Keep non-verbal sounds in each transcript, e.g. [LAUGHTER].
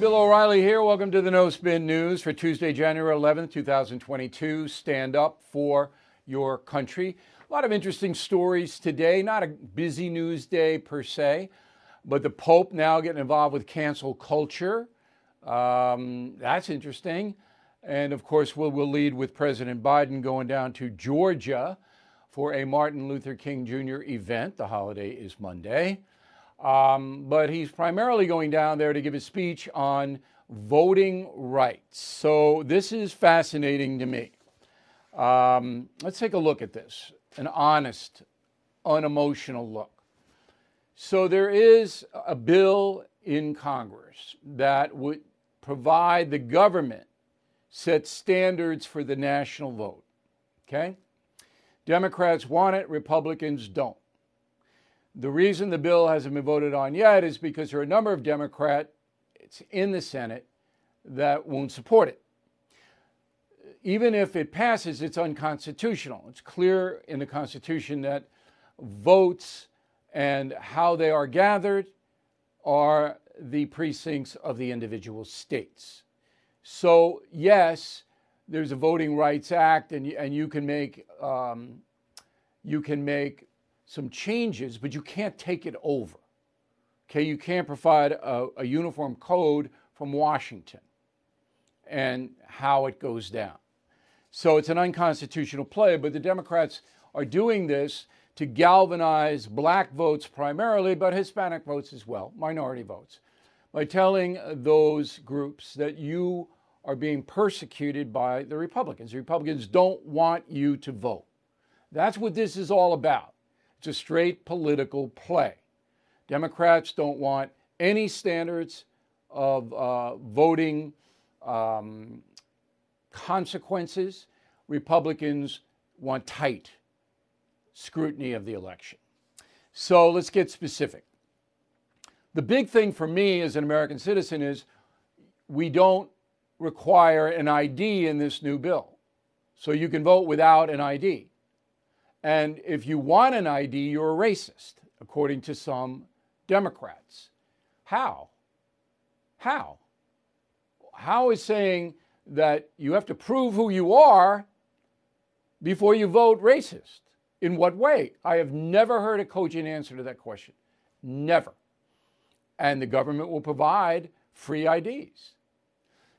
Bill O'Reilly here. Welcome to the No Spin News for Tuesday, January 11th, 2022. Stand up for your country. A lot of interesting stories today. Not a busy news day per se, but the Pope now getting involved with cancel culture. Um, that's interesting. And of course, we'll, we'll lead with President Biden going down to Georgia for a Martin Luther King Jr. event. The holiday is Monday. Um, but he's primarily going down there to give a speech on voting rights. So this is fascinating to me. Um, let's take a look at this an honest, unemotional look. So there is a bill in Congress that would provide the government set standards for the national vote. Okay? Democrats want it, Republicans don't. The reason the bill hasn't been voted on yet is because there are a number of Democrats in the Senate that won't support it. Even if it passes, it's unconstitutional. It's clear in the Constitution that votes and how they are gathered are the precincts of the individual states. So, yes, there's a Voting Rights Act, and, and you can make um, you can make some changes, but you can't take it over. Okay, you can't provide a, a uniform code from Washington and how it goes down. So it's an unconstitutional play, but the Democrats are doing this to galvanize black votes primarily, but Hispanic votes as well, minority votes, by telling those groups that you are being persecuted by the Republicans. The Republicans don't want you to vote. That's what this is all about. It's a straight political play. Democrats don't want any standards of uh, voting um, consequences. Republicans want tight scrutiny of the election. So let's get specific. The big thing for me as an American citizen is we don't require an ID in this new bill. So you can vote without an ID. And if you want an ID, you're a racist, according to some Democrats. How? How? How is saying that you have to prove who you are before you vote racist? In what way? I have never heard a cogent answer to that question. Never. And the government will provide free IDs.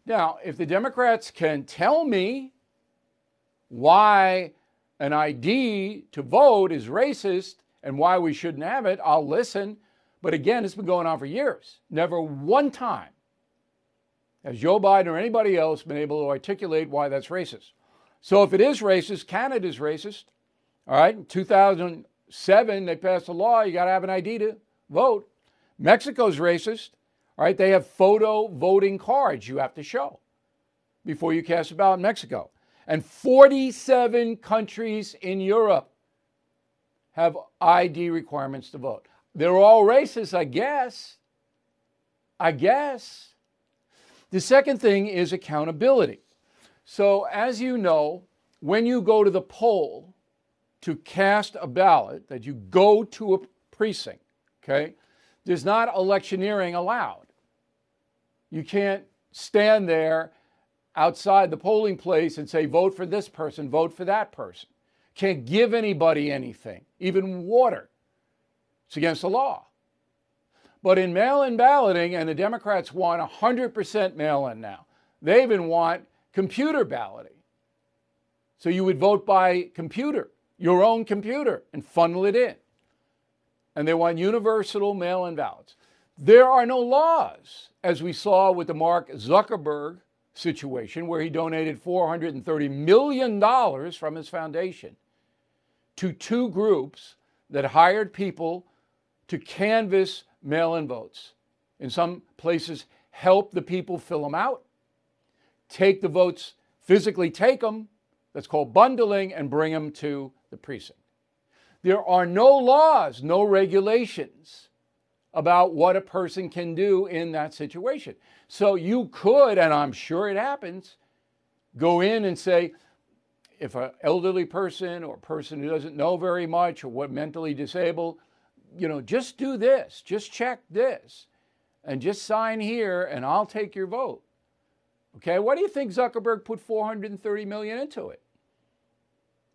Now, if the Democrats can tell me why an ID to vote is racist and why we shouldn't have it, I'll listen. But again, it's been going on for years. Never one time has Joe Biden or anybody else been able to articulate why that's racist. So if it is racist, Canada's racist. All right, in 2007, they passed a law you got to have an ID to vote. Mexico's racist. All right, they have photo voting cards you have to show before you cast a ballot in Mexico and 47 countries in Europe have ID requirements to vote. They're all racist, I guess. I guess. The second thing is accountability. So, as you know, when you go to the poll to cast a ballot, that you go to a precinct, okay, there's not electioneering allowed. You can't stand there outside the polling place and say, vote for this person, vote for that person. Can't give anybody anything, even water. It's against the law. But in mail in balloting, and the Democrats want 100% mail in now, they even want computer balloting. So you would vote by computer, your own computer, and funnel it in. And they want universal mail in ballots. There are no laws, as we saw with the Mark Zuckerberg situation where he donated $430 million from his foundation to two groups that hired people to canvass mail in votes. In some places, help the people fill them out, take the votes, physically take them, that's called bundling, and bring them to the precinct. There are no laws, no regulations about what a person can do in that situation. So you could, and I'm sure it happens, go in and say, if an elderly person or a person who doesn't know very much or what mentally disabled, you know, just do this, just check this. and just sign here and I'll take your vote. Okay, what do you think Zuckerberg put 430 million into it?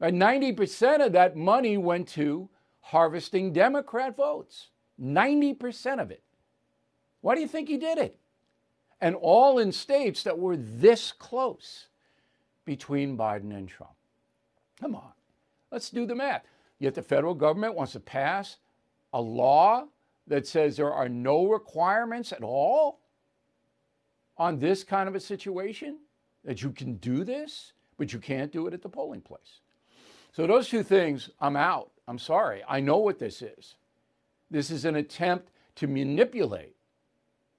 And 90% of that money went to harvesting Democrat votes. 90% of it. Why do you think he did it? And all in states that were this close between Biden and Trump. Come on, let's do the math. Yet the federal government wants to pass a law that says there are no requirements at all on this kind of a situation, that you can do this, but you can't do it at the polling place. So, those two things, I'm out. I'm sorry. I know what this is. This is an attempt to manipulate.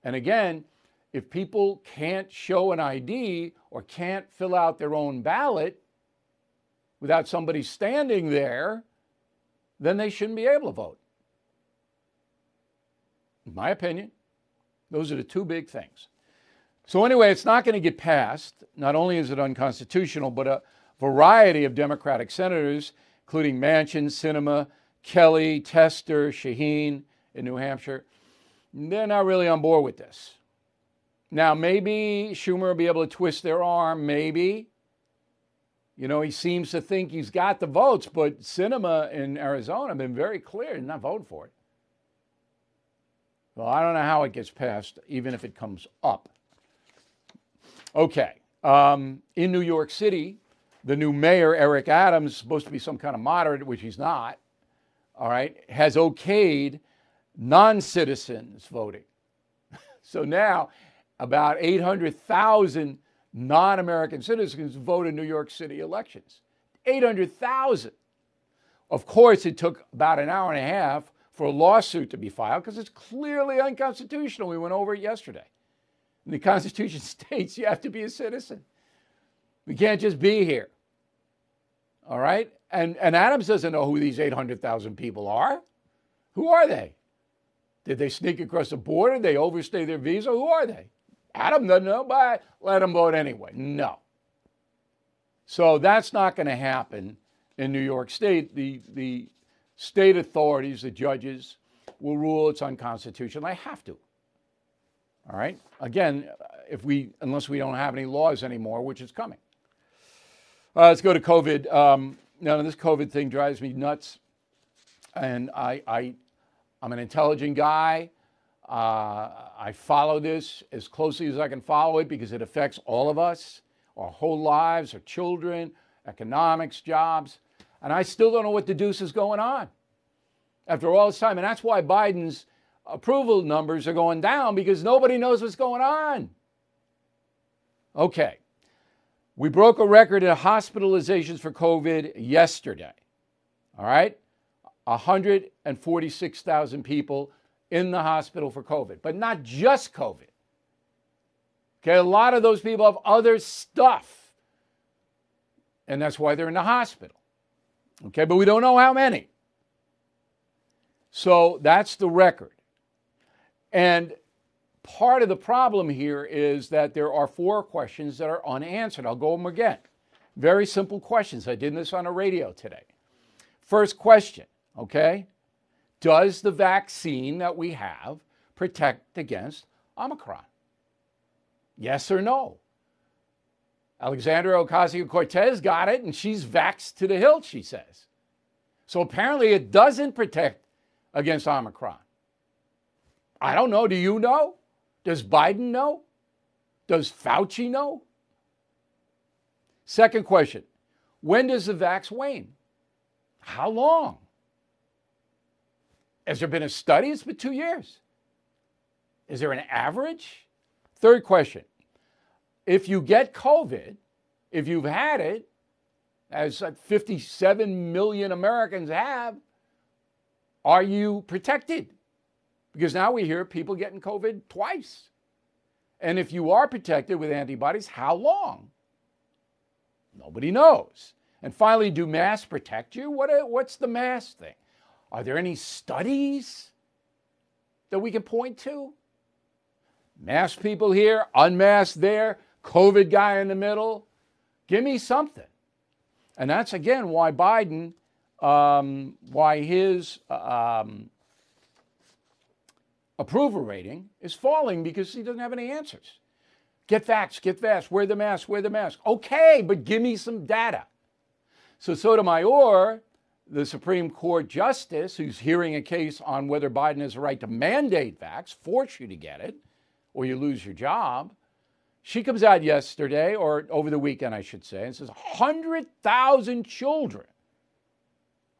And again, if people can't show an ID or can't fill out their own ballot without somebody standing there, then they shouldn't be able to vote. In my opinion, those are the two big things. So, anyway, it's not going to get passed. Not only is it unconstitutional, but a variety of Democratic senators, including Manchin, Sinema, Kelly, Tester, Shaheen in New Hampshire, they're not really on board with this. Now, maybe Schumer will be able to twist their arm, maybe. You know, he seems to think he's got the votes, but Sinema in Arizona have been very clear, not voting for it. Well, I don't know how it gets passed, even if it comes up. Okay. Um, in New York City, the new mayor, Eric Adams, is supposed to be some kind of moderate, which he's not, all right, has okayed non citizens voting. [LAUGHS] so now about 800,000 non American citizens vote in New York City elections. 800,000. Of course, it took about an hour and a half for a lawsuit to be filed because it's clearly unconstitutional. We went over it yesterday. And the [LAUGHS] Constitution states you have to be a citizen. We can't just be here. All right? And, and Adams doesn't know who these 800,000 people are. Who are they? Did they sneak across the border? Did they overstay their visa? Who are they? Adam doesn't know, but let them vote anyway. No. So that's not going to happen in New York State. The, the state authorities, the judges, will rule it's unconstitutional. They have to. All right. Again, if we unless we don't have any laws anymore, which is coming. Uh, let's go to COVID. Um, now this COVID thing drives me nuts, and I, I I'm an intelligent guy. Uh, I follow this as closely as I can follow it because it affects all of us, our whole lives, our children, economics, jobs. And I still don't know what the deuce is going on after all this time. And that's why Biden's approval numbers are going down because nobody knows what's going on. Okay. We broke a record in hospitalizations for COVID yesterday. All right? 146,000 people in the hospital for COVID, but not just COVID. Okay, a lot of those people have other stuff, and that's why they're in the hospital. Okay, but we don't know how many. So that's the record. And part of the problem here is that there are four questions that are unanswered. I'll go them again. Very simple questions. I did this on a radio today. First question, okay? Does the vaccine that we have protect against Omicron? Yes or no? Alexandria Ocasio Cortez got it and she's vaxxed to the hilt, she says. So apparently it doesn't protect against Omicron. I don't know. Do you know? Does Biden know? Does Fauci know? Second question When does the vax wane? How long? Has there been a study? It's been two years. Is there an average? Third question If you get COVID, if you've had it, as 57 million Americans have, are you protected? Because now we hear people getting COVID twice. And if you are protected with antibodies, how long? Nobody knows. And finally, do masks protect you? What, what's the mask thing? Are there any studies that we can point to? Masked people here, unmasked there, COVID guy in the middle. Give me something. And that's again why Biden, um, why his um, approval rating is falling because he doesn't have any answers. Get vax, get vax, wear the mask, wear the mask. Okay, but give me some data. So Sotomayor, the Supreme Court justice who's hearing a case on whether Biden has a right to mandate vax, force you to get it, or you lose your job, she comes out yesterday, or over the weekend, I should say, and says 100,000 children,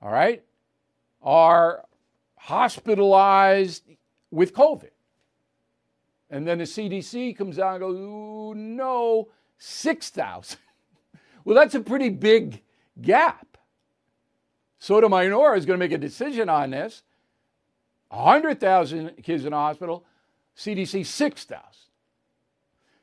all right, are hospitalized with COVID. And then the CDC comes out and goes, Ooh, no, 6,000. [LAUGHS] well, that's a pretty big gap. Sotomayor is going to make a decision on this. 100,000 kids in the hospital, CDC 6,000.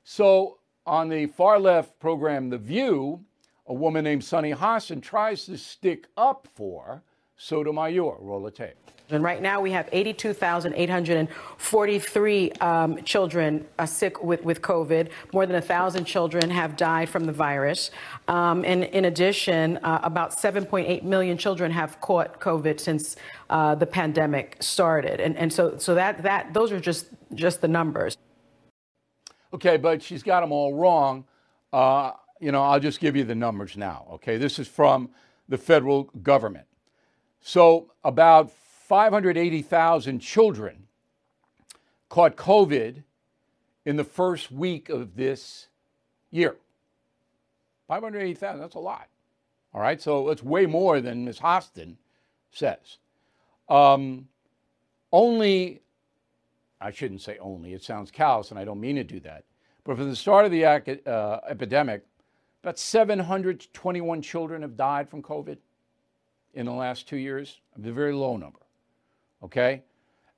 So on the far left program, The View, a woman named Sunny Hostin tries to stick up for Sotomayor. Roll the tape. Right now we have 82,843 um, children uh, sick with, with COVID. More than 1,000 children have died from the virus. Um, and in addition, uh, about 7.8 million children have caught COVID since uh, the pandemic started. And, and so, so that, that, those are just, just the numbers. Okay, but she's got them all wrong. Uh, you know, I'll just give you the numbers now. Okay, this is from the federal government. So, about 580,000 children caught COVID in the first week of this year. 580,000, that's a lot. All right, so it's way more than Ms. Hostin says. Um, only, I shouldn't say only, it sounds callous and I don't mean to do that, but from the start of the uh, epidemic, about 721 children have died from COVID in the last two years. A very low number okay?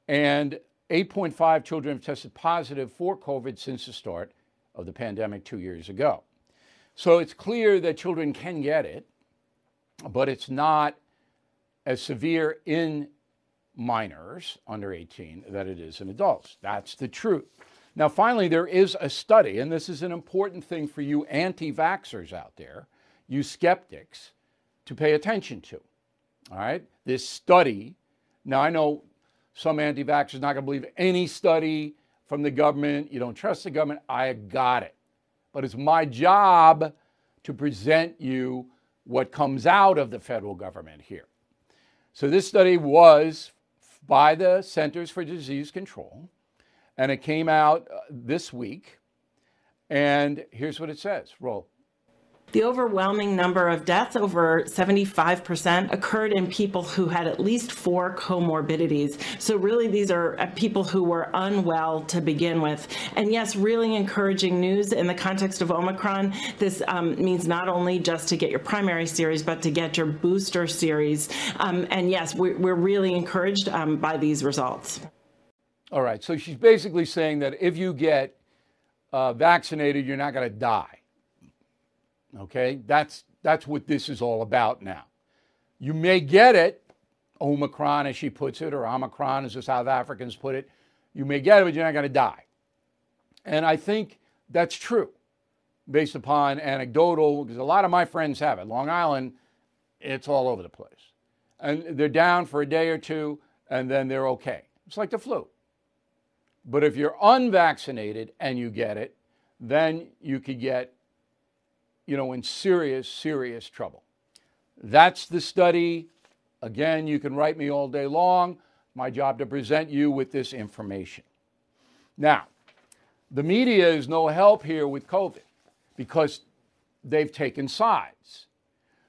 And 8.5 children have tested positive for COVID since the start of the pandemic two years ago. So it's clear that children can get it, but it's not as severe in minors under 18 that it is in adults. That's the truth. Now, finally, there is a study, and this is an important thing for you anti vaxxers out there, you skeptics, to pay attention to. All right? This study now, I know some anti vaxxers not going to believe any study from the government. You don't trust the government. I got it. But it's my job to present you what comes out of the federal government here. So, this study was by the Centers for Disease Control, and it came out uh, this week. And here's what it says roll. The overwhelming number of deaths, over 75%, occurred in people who had at least four comorbidities. So, really, these are uh, people who were unwell to begin with. And yes, really encouraging news in the context of Omicron. This um, means not only just to get your primary series, but to get your booster series. Um, and yes, we're, we're, really encouraged um, by these results. All right. So, she's basically saying that if you get uh, vaccinated, you're not going to die. Okay, that's that's what this is all about now. You may get it, Omicron as she puts it, or Omicron as the South Africans put it. You may get it, but you're not going to die. And I think that's true based upon anecdotal, because a lot of my friends have it. Long Island, it's all over the place. And they're down for a day or two, and then they're okay. It's like the flu. But if you're unvaccinated and you get it, then you could get you know, in serious, serious trouble. That's the study. Again, you can write me all day long. My job to present you with this information. Now, the media is no help here with COVID because they've taken sides.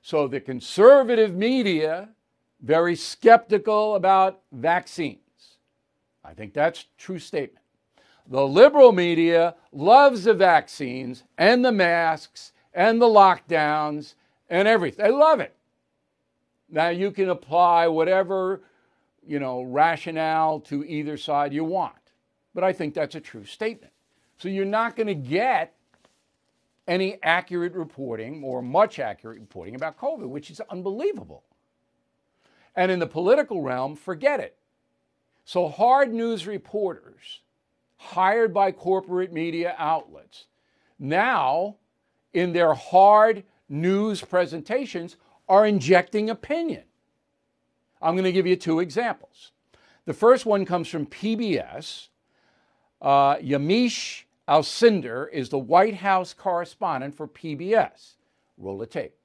So the conservative media, very skeptical about vaccines. I think that's true statement. The liberal media loves the vaccines and the masks and the lockdowns and everything. They love it. Now you can apply whatever, you know, rationale to either side you want. But I think that's a true statement. So you're not going to get any accurate reporting or much accurate reporting about COVID, which is unbelievable. And in the political realm, forget it. So hard news reporters hired by corporate media outlets now in their hard news presentations are injecting opinion. I'm going to give you two examples. The first one comes from PBS. Uh, Yamiche Alcindor is the White House correspondent for PBS. Roll the tape.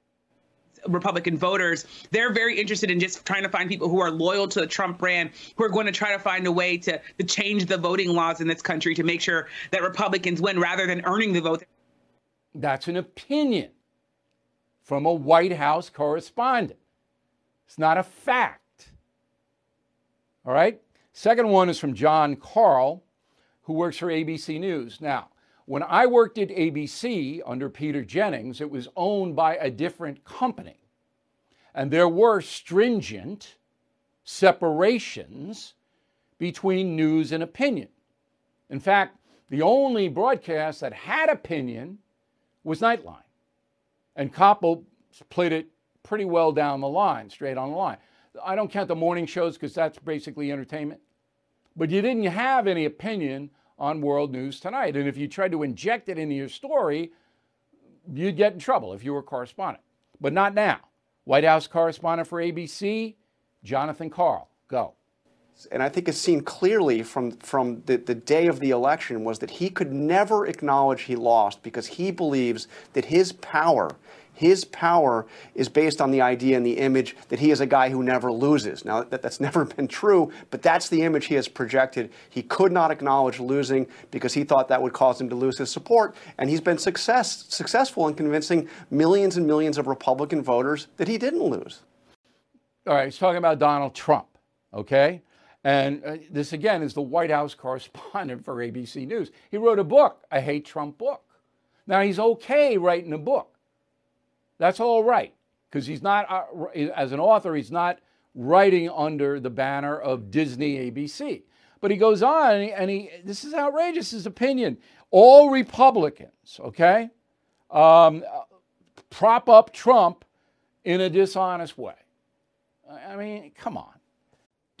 Republican voters, they're very interested in just trying to find people who are loyal to the Trump brand, who are going to try to find a way to, to change the voting laws in this country to make sure that Republicans win rather than earning the vote. That's an opinion from a White House correspondent. It's not a fact. All right? Second one is from Jon Karl, who works for ABC News. Now, when I worked at ABC under Peter Jennings, it was owned by a different company. And there were stringent separations between news and opinion. In fact, the only broadcast that had opinion was Nightline. And Koppel played it pretty well down the line, straight on the line. I don't count the morning shows because that's basically entertainment. But you didn't have any opinion on World News Tonight. And if you tried to inject it into your story, you'd get in trouble if you were a correspondent. But not now. White House correspondent for ABC, Jonathan Karl. Go. And I think it's seen clearly from, from the, the day of the election was that he could never acknowledge he lost because he believes that his power his power is based on the idea and the image that he is a guy who never loses. Now, that, that's [LAUGHS] never been true, but that's the image he has projected. He could not acknowledge losing because he thought that would cause him to lose his support. And he's been success, successful in convincing millions and millions of Republican voters that he didn't lose. All right, he's talking about Donald Trump, okay? And uh, this, again, is the White House correspondent for ABC News. He wrote a book, a hate Trump book. Now, he's okay writing a book. That's all right because he's not, uh, as an author, he's not writing under the banner of Disney ABC. But he goes on and he, and he this is outrageous, his opinion. All Republicans, okay, um, prop up Trump in a dishonest way. I mean, come on.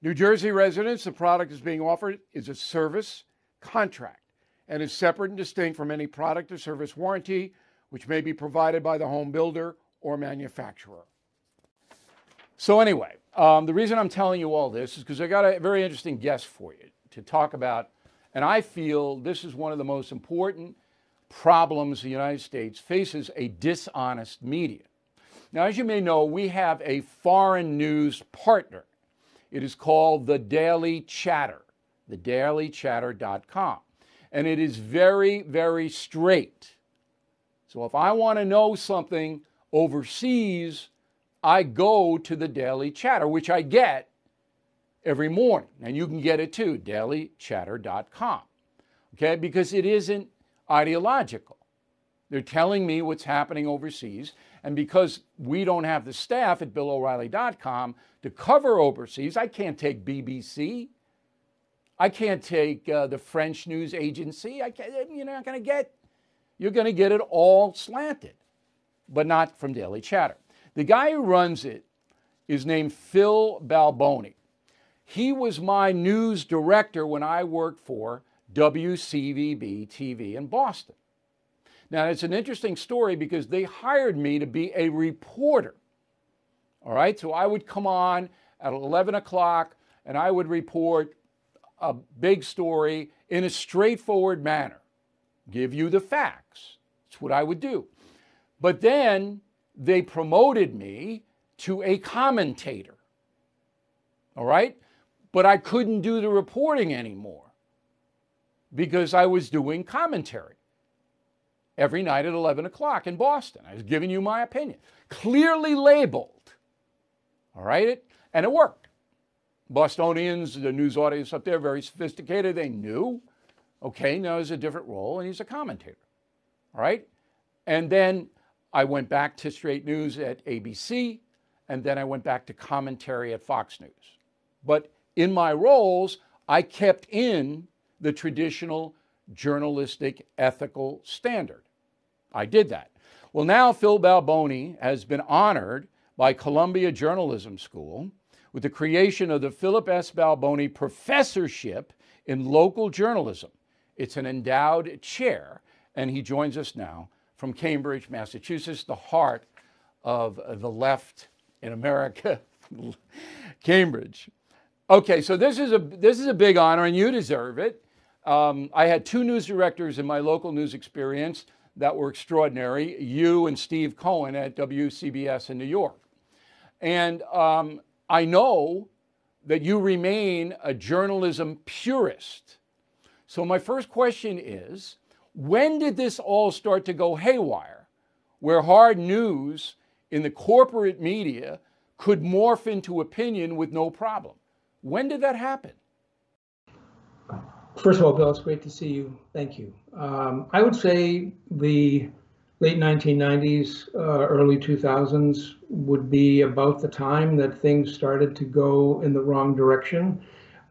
New Jersey residents, the product is being offered is a service contract and is separate and distinct from any product or service warranty, which may be provided by the home builder or manufacturer. So, anyway, um, the reason I'm telling you all this is because I got a very interesting guest for you to talk about, and I feel this is one of the most important problems the United States faces a dishonest media. Now, as you may know, we have a foreign news partner. It is called the Daily Chatter, thedailychatter.com. And it is very, very straight. So if I want to know something overseas, I go to the Daily Chatter, which I get every morning. And you can get it too, dailychatter.com. Okay, because it isn't ideological. They're telling me what's happening overseas. And because we don't have the staff at BillO'Reilly.com to cover overseas, I can't take BBC. I can't take uh, the French news agency. I can't, you're not going to get, you're going to get it all slanted but not from Daily Chatter. The guy who runs it is named Phil Balboni. He was my news director when I worked for WCVB TV in Boston. Now, it's an interesting story because they hired me to be a reporter. All right, so I would come on at 11 o'clock and I would report a big story in a straightforward manner, give you the facts. That's what I would do. But then they promoted me to a commentator. All right? But I couldn't do the reporting anymore. because I was doing commentary every night at 11 o'clock in Boston. I was giving you my opinion, clearly labeled. All right? And it worked. Bostonians, the news audience up there, very sophisticated. They knew, okay, now there's a different role, and he's a commentator. All right? And then I went back to straight news at ABC, and then I went back to commentary at Fox News. But in my roles, I kept in the traditional journalistic ethical standard. I did that. Well, now Phil Balboni has been honored by Columbia Journalism School with the creation of the Philip S. Balboni Professorship in Local Journalism. It's an endowed chair, and he joins us now from Cambridge, Massachusetts, the heart of the left in America, [LAUGHS] Cambridge. Okay, so this is a this is a big honor, and you deserve it. Um, I had two news directors in my local news experience that were extraordinary. You and Steve Cohen at WCBS in New York, and um, I know that you remain a journalism purist. So my first question is, when did this all start to go haywire, where hard news in the corporate media could morph into opinion with no problem? When did that happen? First of all, Bill, it's great to see you. Thank you. Um, I would say the late 1990s, uh, early 2000s would be about the time that things started to go in the wrong direction.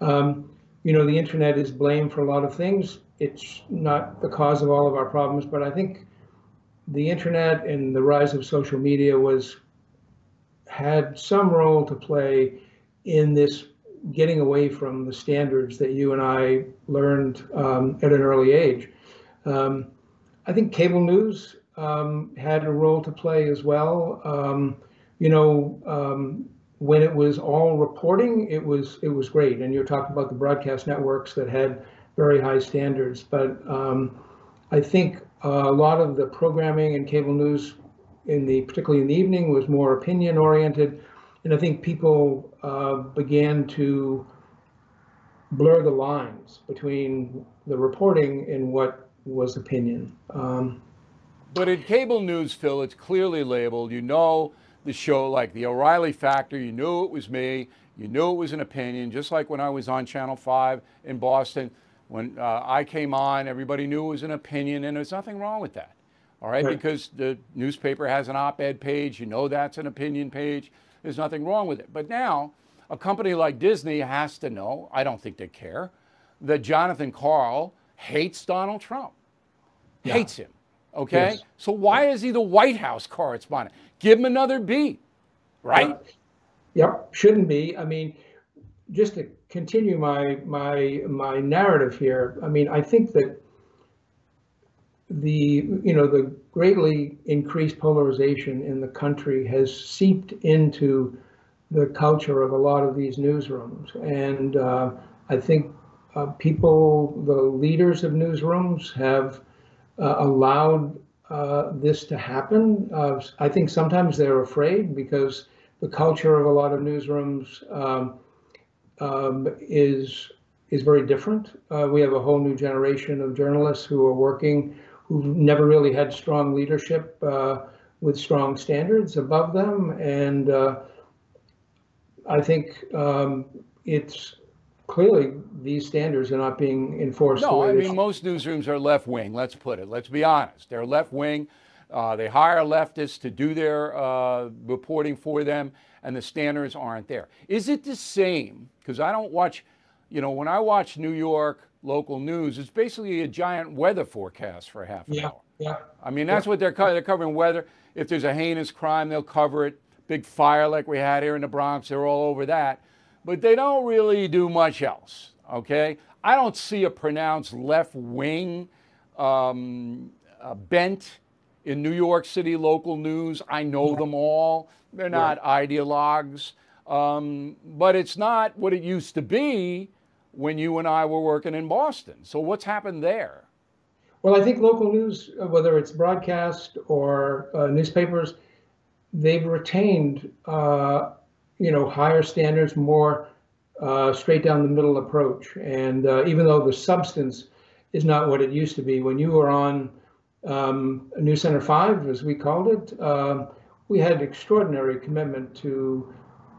Um, you know, the internet is blamed for a lot of things. It's not the cause of all of our problems, but I think the internet and the rise of social media was had some role to play in this getting away from the standards that you and I learned um, at an early age. Um, I think cable news um, had a role to play as well. Um, you know, um, when it was all reporting, it was it was great. And you're talking about the broadcast networks that had very high standards. But um, I think a lot of the programming and cable news, in the particularly in the evening, was more opinion oriented and I think people uh, began to blur the lines between the reporting and what was opinion. Um, but in cable news, Phil, it's clearly labeled. You know the show like the O'Reilly Factor. You knew it was me. You knew it was an opinion. Just like when I was on Channel Five in Boston, when uh, I came on, everybody knew it was an opinion, and there's nothing wrong with that. All right, right. because the newspaper has an op-ed page. You know that's an opinion page. There's nothing wrong with it. But now, a company like Disney has to know, I don't think they care, that Jonathan Karl hates Donald Trump. Yeah. Hates him. Okay? Yes. So why is he the White House correspondent? Give him another beat, right? Yep. yep. Shouldn't be. I mean, just to continue my my my narrative here, I mean, I think that the you know the greatly increased polarization in the country has seeped into the culture of a lot of these newsrooms, and uh, I think uh, people, the leaders of newsrooms, have uh, allowed uh, this to happen. Uh, I think sometimes they're afraid because the culture of a lot of newsrooms um, um, is is very different. Uh, we have a whole new generation of journalists who are working who've never really had strong leadership uh, with strong standards above them. And uh, I think um, it's clearly these standards are not being enforced. No, I mean, most newsrooms are left wing, let's put it. Let's be honest. They're left wing. Uh, they hire leftists to do their uh, reporting for them, and the standards aren't there. Is it the same? Because I don't watch, you know, when I watch New York local news. It's basically a giant weather forecast for half an yeah, hour. Yeah. I mean, that's yeah. what they're covering. They're covering weather. If there's a heinous crime, they'll cover it. Big fire like we had here in the Bronx, they're all over that. But they don't really do much else. Okay. I don't see a pronounced left wing um, bent in New York City local news. I know them all. They're not right. ideologues. Um, but it's not what it used to be when you and I were working in Boston. So what's happened there? Well, I think local news, uh, whether it's broadcast or uh, newspapers, they've retained, uh, you know, higher standards, more uh, straight down the middle approach. And uh, even though the substance is not what it used to be. When you were on um, News Center 5, as we called it, uh, we had extraordinary commitment to,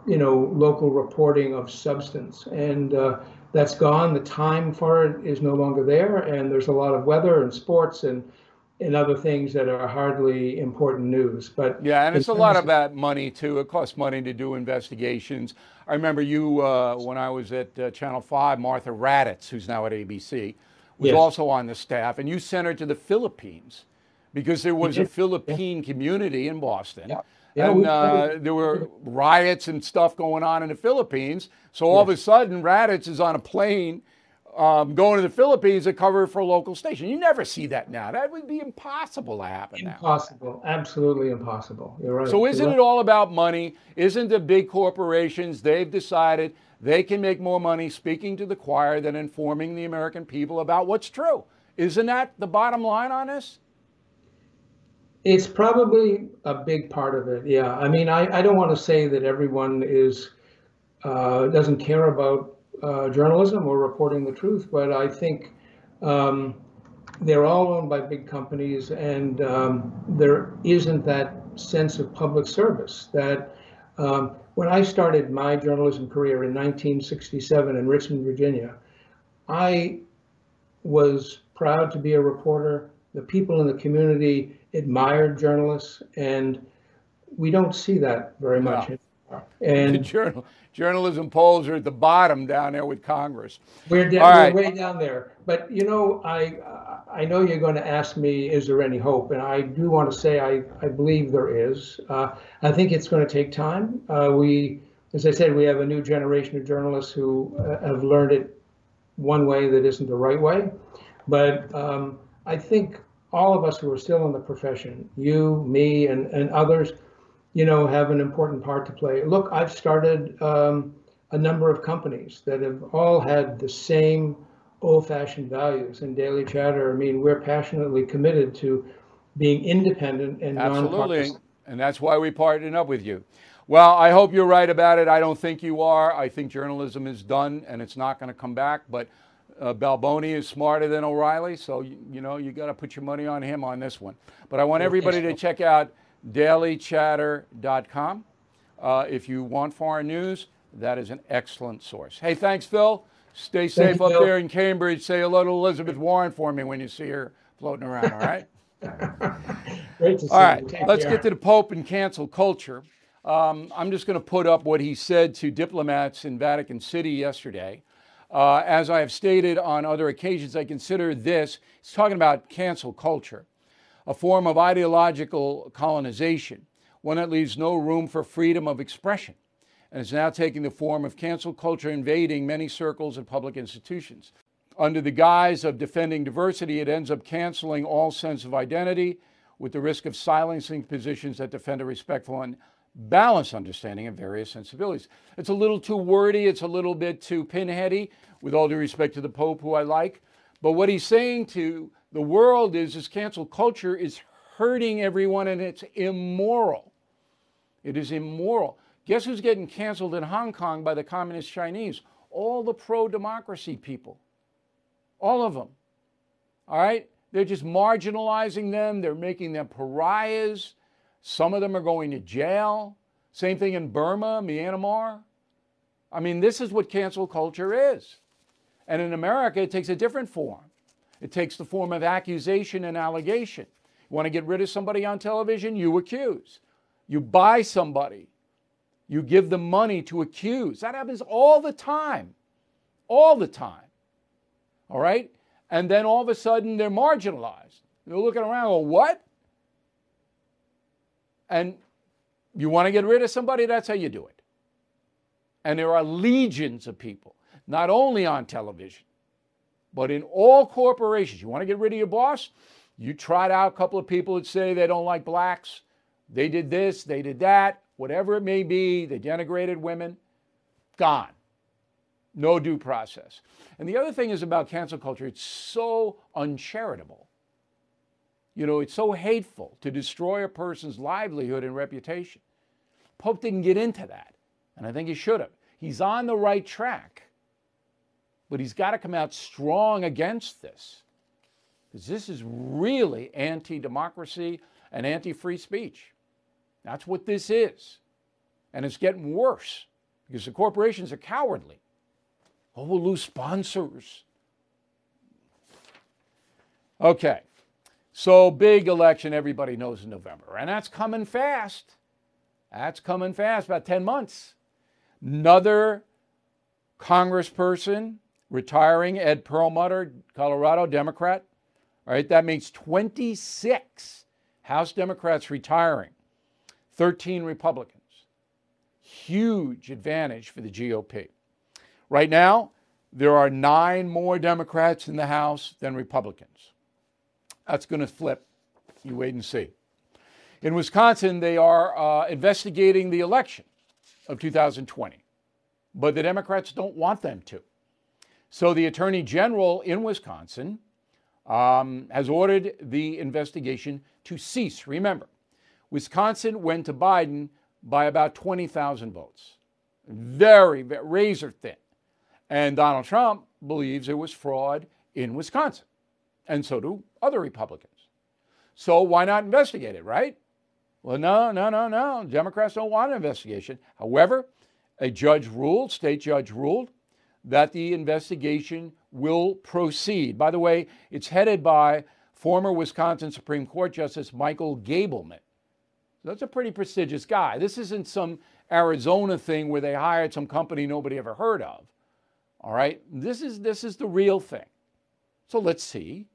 you know, local reporting of substance. And uh, that's gone. The time for it is no longer there. And there's a lot of weather and sports and and other things that are hardly important news. But yeah, and it's a lot about money too. It costs money to do investigations. I remember you uh, when I was at uh, Channel Five. Martha Raddatz, who's now at ABC, was yes. also on the staff, and you sent her to the Philippines because there was a Philippine yeah. community in Boston. Yeah. Yeah, and uh, there were riots and stuff going on in the Philippines. So all of a sudden, Raddatz is on a plane um, going to the Philippines to cover for a local station. You never see that now. That would be impossible to happen impossible. now. Absolutely impossible. You're right. So isn't right. it all about money? Isn't the big corporations, they've decided they can make more money speaking to the choir than informing the American people about what's true? Isn't that the bottom line on this? It's probably a big part of it. Yeah. I mean, I, I don't want to say that everyone is uh, doesn't care about uh, journalism or reporting the truth, but I think um, they're all owned by big companies, and um, there isn't that sense of public service that. Um, when I started my journalism career in 1967 in Richmond, Virginia, I was proud to be a reporter. The people in the community admired journalists, and we don't see that very much. And the journal, journalism polls are at the bottom down there with Congress. We're, down, we're way down there. But you know, I I know you're going to ask me, is there any hope? And I do want to say I, I believe there is. Uh, I think it's going to take time. Uh, we, as I said, we have a new generation of journalists who uh, have learned it one way that isn't the right way. But um, I think all of us who are still in the profession, you, me, and, and others, you know, have an important part to play. Look, I've started um, a number of companies that have all had the same old-fashioned values. And Daily Chatter, I mean, we're passionately committed to being independent and absolutely, and that's why we partnered up with you. Well, I hope you're right about it. I don't think you are. I think journalism is done and it's not going to come back. But uh, Balboni is smarter than O'Reilly, so you, you know you got to put your money on him on this one. But I want everybody to check out dailychatter.com. Uh, if you want foreign news, that is an excellent source. Hey, thanks, Phil. Stay safe Thank up you, there in Cambridge. Say hello to Elizabeth Warren for me when you see her floating around, all right? [LAUGHS] Great to see all right, let's get to the Pope and cancel culture. Um, I'm just going to put up what he said to diplomats in Vatican City yesterday. Uh, as I have stated on other occasions, I consider this, he's talking about cancel culture a form of ideological colonization, one that leaves no room for freedom of expression, and is now taking the form of cancel culture invading many circles and public institutions. Under the guise of defending diversity, it ends up canceling all sense of identity with the risk of silencing positions that defend a respectful and balanced understanding of various sensibilities. It's a little too wordy, it's a little bit too pinheady, with all due respect to the Pope, who I like. But what he's saying to the world is this cancel culture is hurting everyone and it's immoral. It is immoral. Guess who's getting canceled in Hong Kong by the communist Chinese? All the pro democracy people. All of them. All right? They're just marginalizing them, they're making them pariahs. Some of them are going to jail. Same thing in Burma, Myanmar. I mean, this is what cancel culture is. And in America, it takes a different form. It takes the form of accusation and allegation. You want to get rid of somebody on television? You accuse. You buy somebody. You give them money to accuse. That happens all the time. All the time. All right? And then all of a sudden they're marginalized. They're looking around, go, what? And you want to get rid of somebody? That's how you do it. And there are legions of people, not only on television, but in all corporations, you want to get rid of your boss? You tried out a couple of people that say they don't like blacks. They did this, they did that, whatever it may be, they denigrated women. Gone. No due process. And the other thing is about cancel culture, it's so uncharitable. You know, it's so hateful to destroy a person's livelihood and reputation. Pope didn't get into that, and I think he should have. He's on the right track. But he's got to come out strong against this. Because this is really anti democracy and anti free speech. That's what this is. And it's getting worse because the corporations are cowardly. Oh, we'll lose sponsors. Okay. So, big election, everybody knows in November. And that's coming fast. That's coming fast, about 10 months. Another congressperson retiring, Ed Perlmutter, Colorado Democrat. All right, that means 26 House Democrats retiring, 13 Republicans. Huge advantage for the GOP. Right now, there are nine more Democrats in the House than Republicans. That's going to flip. You wait and see. In Wisconsin, they are uh, investigating the election of 2020, but the Democrats don't want them to. So the Attorney General in Wisconsin um, has ordered the investigation to cease. Remember, Wisconsin went to Biden by about 20,000 votes. Very, very razor thin. And Donald Trump believes there was fraud in Wisconsin. And so do other Republicans. So why not investigate it, right? Well, no, no, no, no. Democrats don't want an investigation. However, a judge ruled, state judge ruled, that the investigation will proceed. By the way, it's headed by former Wisconsin Supreme Court Justice Michael Gableman. That's a pretty prestigious guy. This isn't some Arizona thing where they hired some company nobody ever heard of. All right? This is this is the real thing. So let's see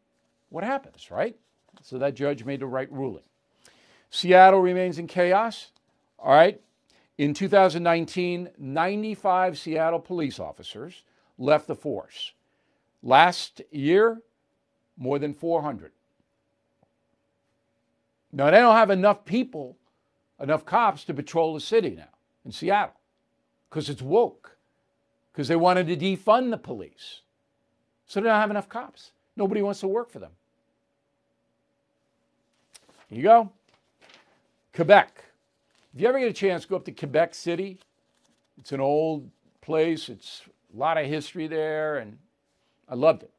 what happens, right? So that judge made the right ruling. Seattle remains in chaos. All right. In 2019, 95 Seattle police officers left the force. Last year, more than 400. Now, they don't have enough people, enough cops to patrol the city now in Seattle because it's woke, because they wanted to defund the police. So they don't have enough cops. Nobody wants to work for them. Here you go. Quebec. If you ever get a chance, go up to Quebec City. It's an old place. It's a lot of history there, and I loved it.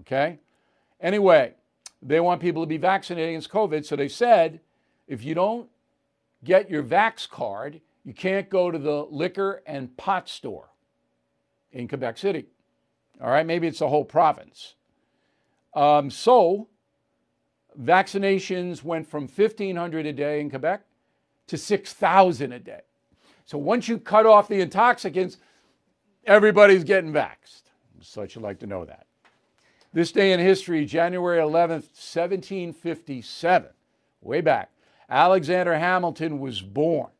Okay? Anyway, they want people to be vaccinated against COVID, so they said if you don't get your Vax card, you can't go to the liquor and pot store in Quebec City. All right, maybe it's the whole province. Um, so, vaccinations went from 1,500 a day in Quebec to 6,000 a day. So, once you cut off the intoxicants, everybody's getting vaxxed. Such you'd like to know that. This day in history, January 11th, 1757, way back, Alexander Hamilton was born.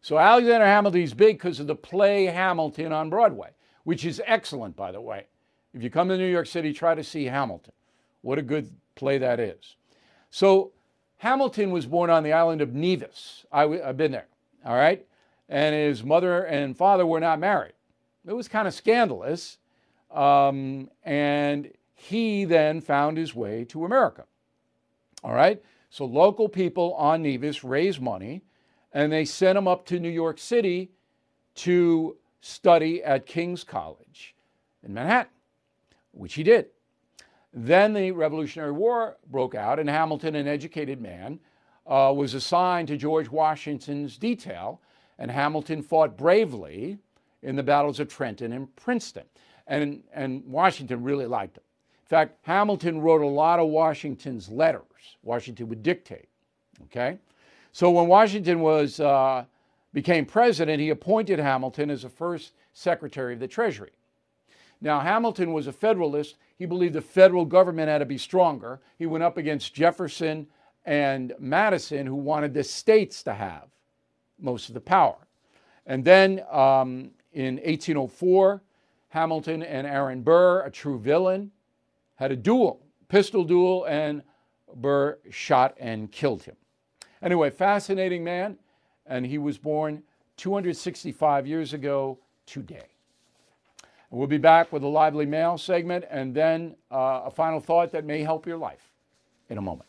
So Alexander Hamilton is big because of the play Hamilton on Broadway, which is excellent, by the way. If you come to New York City, try to see Hamilton. What a good play that is. So Hamilton was born on the island of Nevis. I, have been there, all right? And his mother and father were not married. It was kind of scandalous. Um, and he then found his way to America. All right? So local people on Nevis raised money and they sent him up to New York City to study at King's College in Manhattan, which he did. Then the Revolutionary War broke out, and Hamilton, an educated man, uh, was assigned to George Washington's detail, and Hamilton fought bravely in the battles of Trenton and Princeton. And, and Washington really liked him. In fact, Hamilton wrote a lot of Washington's letters. Washington would dictate. Okay? So when Washington was, uh, became president, he appointed Hamilton as the first Secretary of the Treasury. Now, Hamilton was a Federalist. He believed the federal government had to be stronger. He went up against Jefferson and Madison, who wanted the states to have most of the power. And then um, in 1804, Hamilton and Aaron Burr, a true villain, had a duel, pistol duel, and Burr shot and killed him. Anyway, fascinating man, and he was born 265 years ago today. We'll be back with a lively mail segment and then uh, a final thought that may help your life in a moment.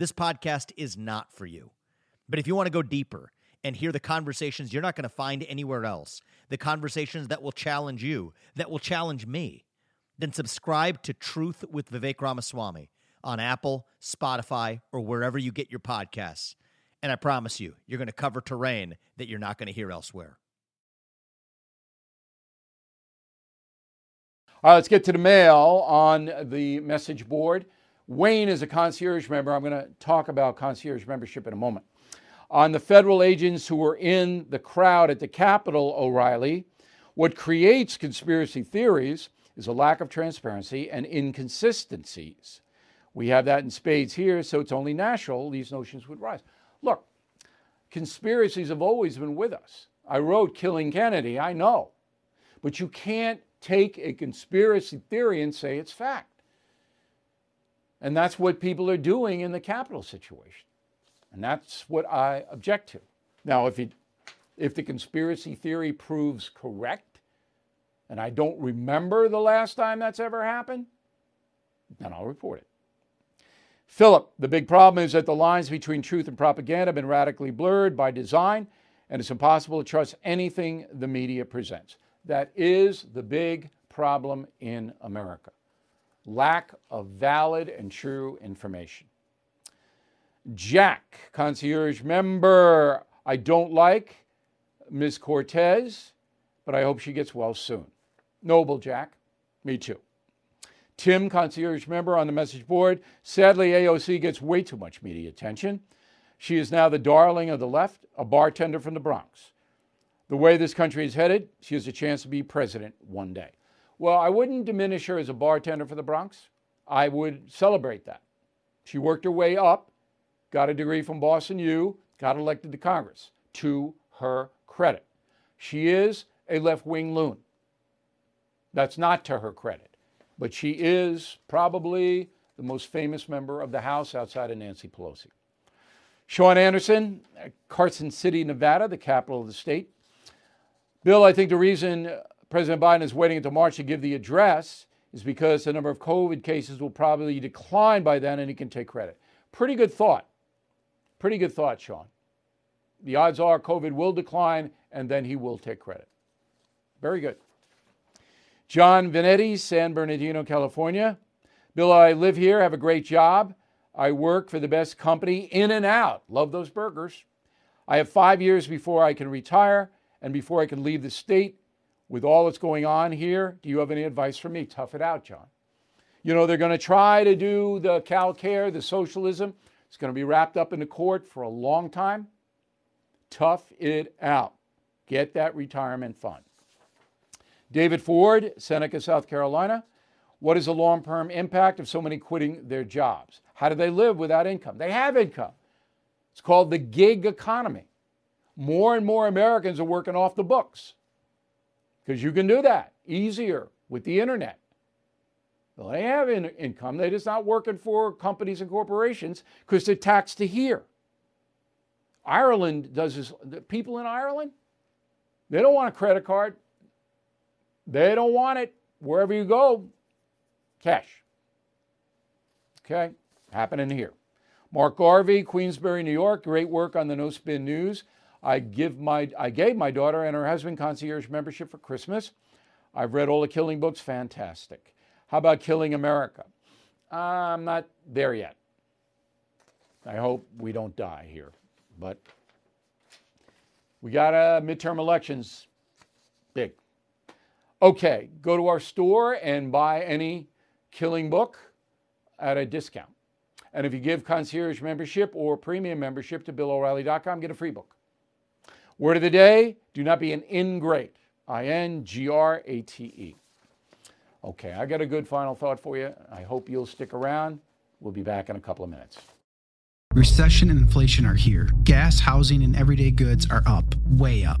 this podcast is not for you. But if you want to go deeper and hear the conversations you're not going to find anywhere else, the conversations that will challenge you, that will challenge me, then subscribe to Truth with Vivek Ramaswamy on Apple, Spotify, or wherever you get your podcasts. And I promise you, you're going to cover terrain that you're not going to hear elsewhere. All right, let's get to the mail on the message board. Wayne is a concierge member. I'm going to talk about concierge membership in a moment. On the federal agents who were in the crowd at the Capitol, O'Reilly, what creates conspiracy theories is a lack of transparency and inconsistencies. We have that in spades here, so it's only natural these notions would rise. Look, conspiracies have always been with us. I wrote Killing Kennedy, I know. But you can't take a conspiracy theory and say it's fact. And that's what people are doing in the Capitol situation. And that's what I object to. Now, if, it, if the conspiracy theory proves correct, and I don't remember the last time that's ever happened, then I'll report it. Philip, the big problem is that the lines between truth and propaganda have been radically blurred by design, and it's impossible to trust anything the media presents. That is the big problem in America lack of valid and true information. Jack, concierge member, I don't like Ms. Cortez, but I hope she gets well soon. Noble Jack, me too. Tim, concierge member on the message board, sadly, AOC gets way too much media attention. She is now the darling of the left, a bartender from the Bronx. The way this country is headed, she has a chance to be president one day. Well, I wouldn't diminish her as a bartender for the Bronx. I would celebrate that. She worked her way up, got a degree from Boston U, got elected to Congress. To her credit. She is a left wing loon. That's not to her credit. But she is probably the most famous member of the House outside of Nancy Pelosi. Sean Anderson, Carson City, Nevada, the capital of the state. Bill, I think the reason President Biden is waiting until March to give the address is because the number of COVID cases will probably decline by then and he can take credit. Pretty good thought. Pretty good thought, Sean. The odds are COVID will decline and then he will take credit. Very good. John Venetti, San Bernardino, California. Bill, I live here, have a great job. I work for the best company In-N-Out. Love those burgers. I have five years before I can retire and before I can leave the state with all that's going on here, do you have any advice for me? Tough it out, John. You know, they're going to try to do the Cal Care, the socialism. It's going to be wrapped up in the court for a long time. Tough it out. Get that retirement fund. David Ford, Seneca, South Carolina. What is the long term impact of so many quitting their jobs? How do they live without income? They have income. It's called the gig economy. More and more Americans are working off the books because you can do that easier with the internet. Well, they have in- income. They're just not working for companies and corporations because they're taxed to here. Ireland does this. The people in Ireland, they don't want a credit card. They don't want it. Wherever you go, cash. Okay, happening here. Mark Garvey, Queensbury, New York. Great work on the No Spin News. I give my I gave my daughter and her husband concierge membership for Christmas. I've read all the killing books, fantastic. How about Killing America? I'm not there yet. I hope we don't die here, but we got a midterm elections big. Okay, go to our store and buy any killing book at a discount. And if you give concierge membership or premium membership to BillO'Reilly.com, get a free book. Word of the day do not be an ingrate. I N G R A T E. Okay, I got a good final thought for you. I hope you'll stick around. We'll be back in a couple of minutes. Recession and inflation are here. Gas, housing, and everyday goods are up, way up.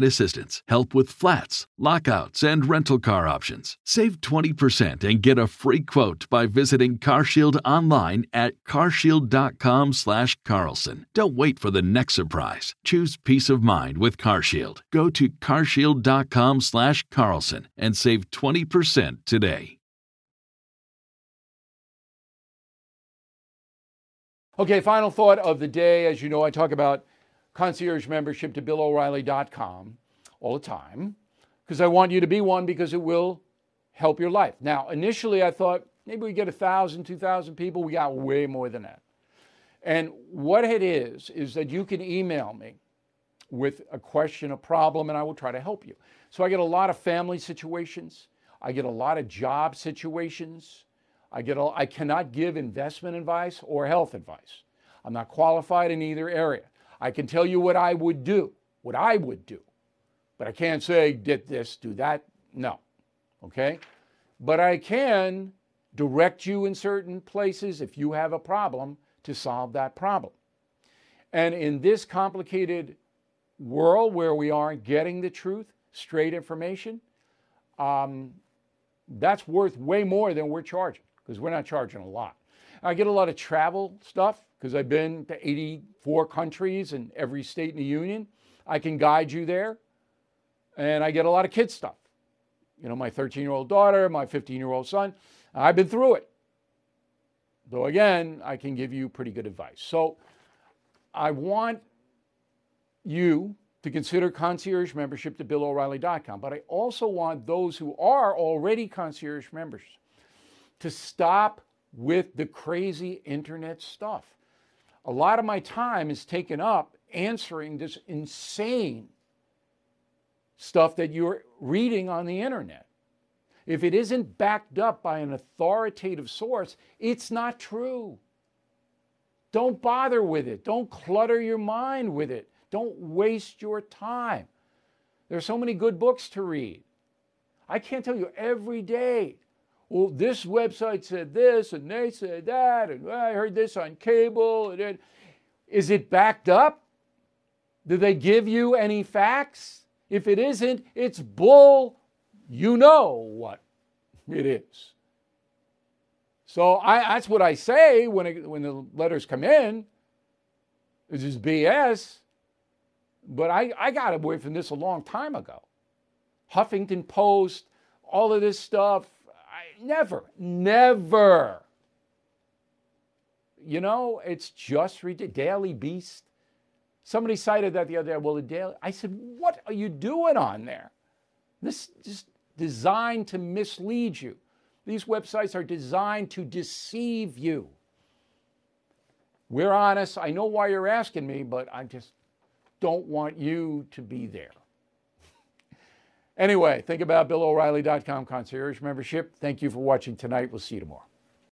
assistance, help with flats, lockouts, and rental car options. Save 20% and get a free quote by visiting CarShield online at carshield.com/carlson. Don't wait for the next surprise. Choose peace of mind with CarShield. Go to carshield.com/carlson and save 20% today. Okay, final thought of the day. As you know, I talk about concierge membership to BillO'Reilly.com all the time because I want you to be one because it will help your life. Now, initially, I thought maybe we get a thousand, two thousand people. We got way more than that. And what it is is that you can email me with a question, a problem, and I will try to help you. So I get a lot of family situations. I get a lot of job situations. I get a, I cannot give investment advice or health advice. I'm not qualified in either area. I can tell you what I would do, what I would do, but I can't say did this, do that. No, okay. But I can direct you in certain places if you have a problem to solve that problem. And in this complicated world where we aren't getting the truth, straight information, um, that's worth way more than we're charging because we're not charging a lot. I get a lot of travel stuff because I've been to 84 countries and every state in the union. I can guide you there. And I get a lot of kids stuff. You know, my 13 year old daughter, my 15 year old son. I've been through it. Though again, I can give you pretty good advice. So I want you to consider concierge membership to BillO'Reilly.com, but I also want those who are already concierge members to stop with the crazy internet stuff. A lot of my time is taken up answering this insane stuff that you're reading on the internet. If it isn't backed up by an authoritative source, it's not true. Don't bother with it. Don't clutter your mind with it. Don't waste your time. There's so many good books to read. I can't tell you every day. Well, this website said this, and they said that, and I heard this on cable. And is it backed up? Do they give you any facts? If it isn't, it's bull. You know what it is. So I, that's what I say when, it, when the letters come in. This is BS. But I, I got away from this a long time ago. Huffington Post, all of this stuff. Never, never. You know, it's just ridiculous. Daily Beast. Somebody cited that the other day. Well, the Daily. I said, what are you doing on there? This is designed to mislead you. These websites are designed to deceive you. We're honest. I know why you're asking me, but I just don't want you to be there. Anyway, think about BillO'Reilly.com concierge membership. Thank you for watching tonight. We'll see you tomorrow.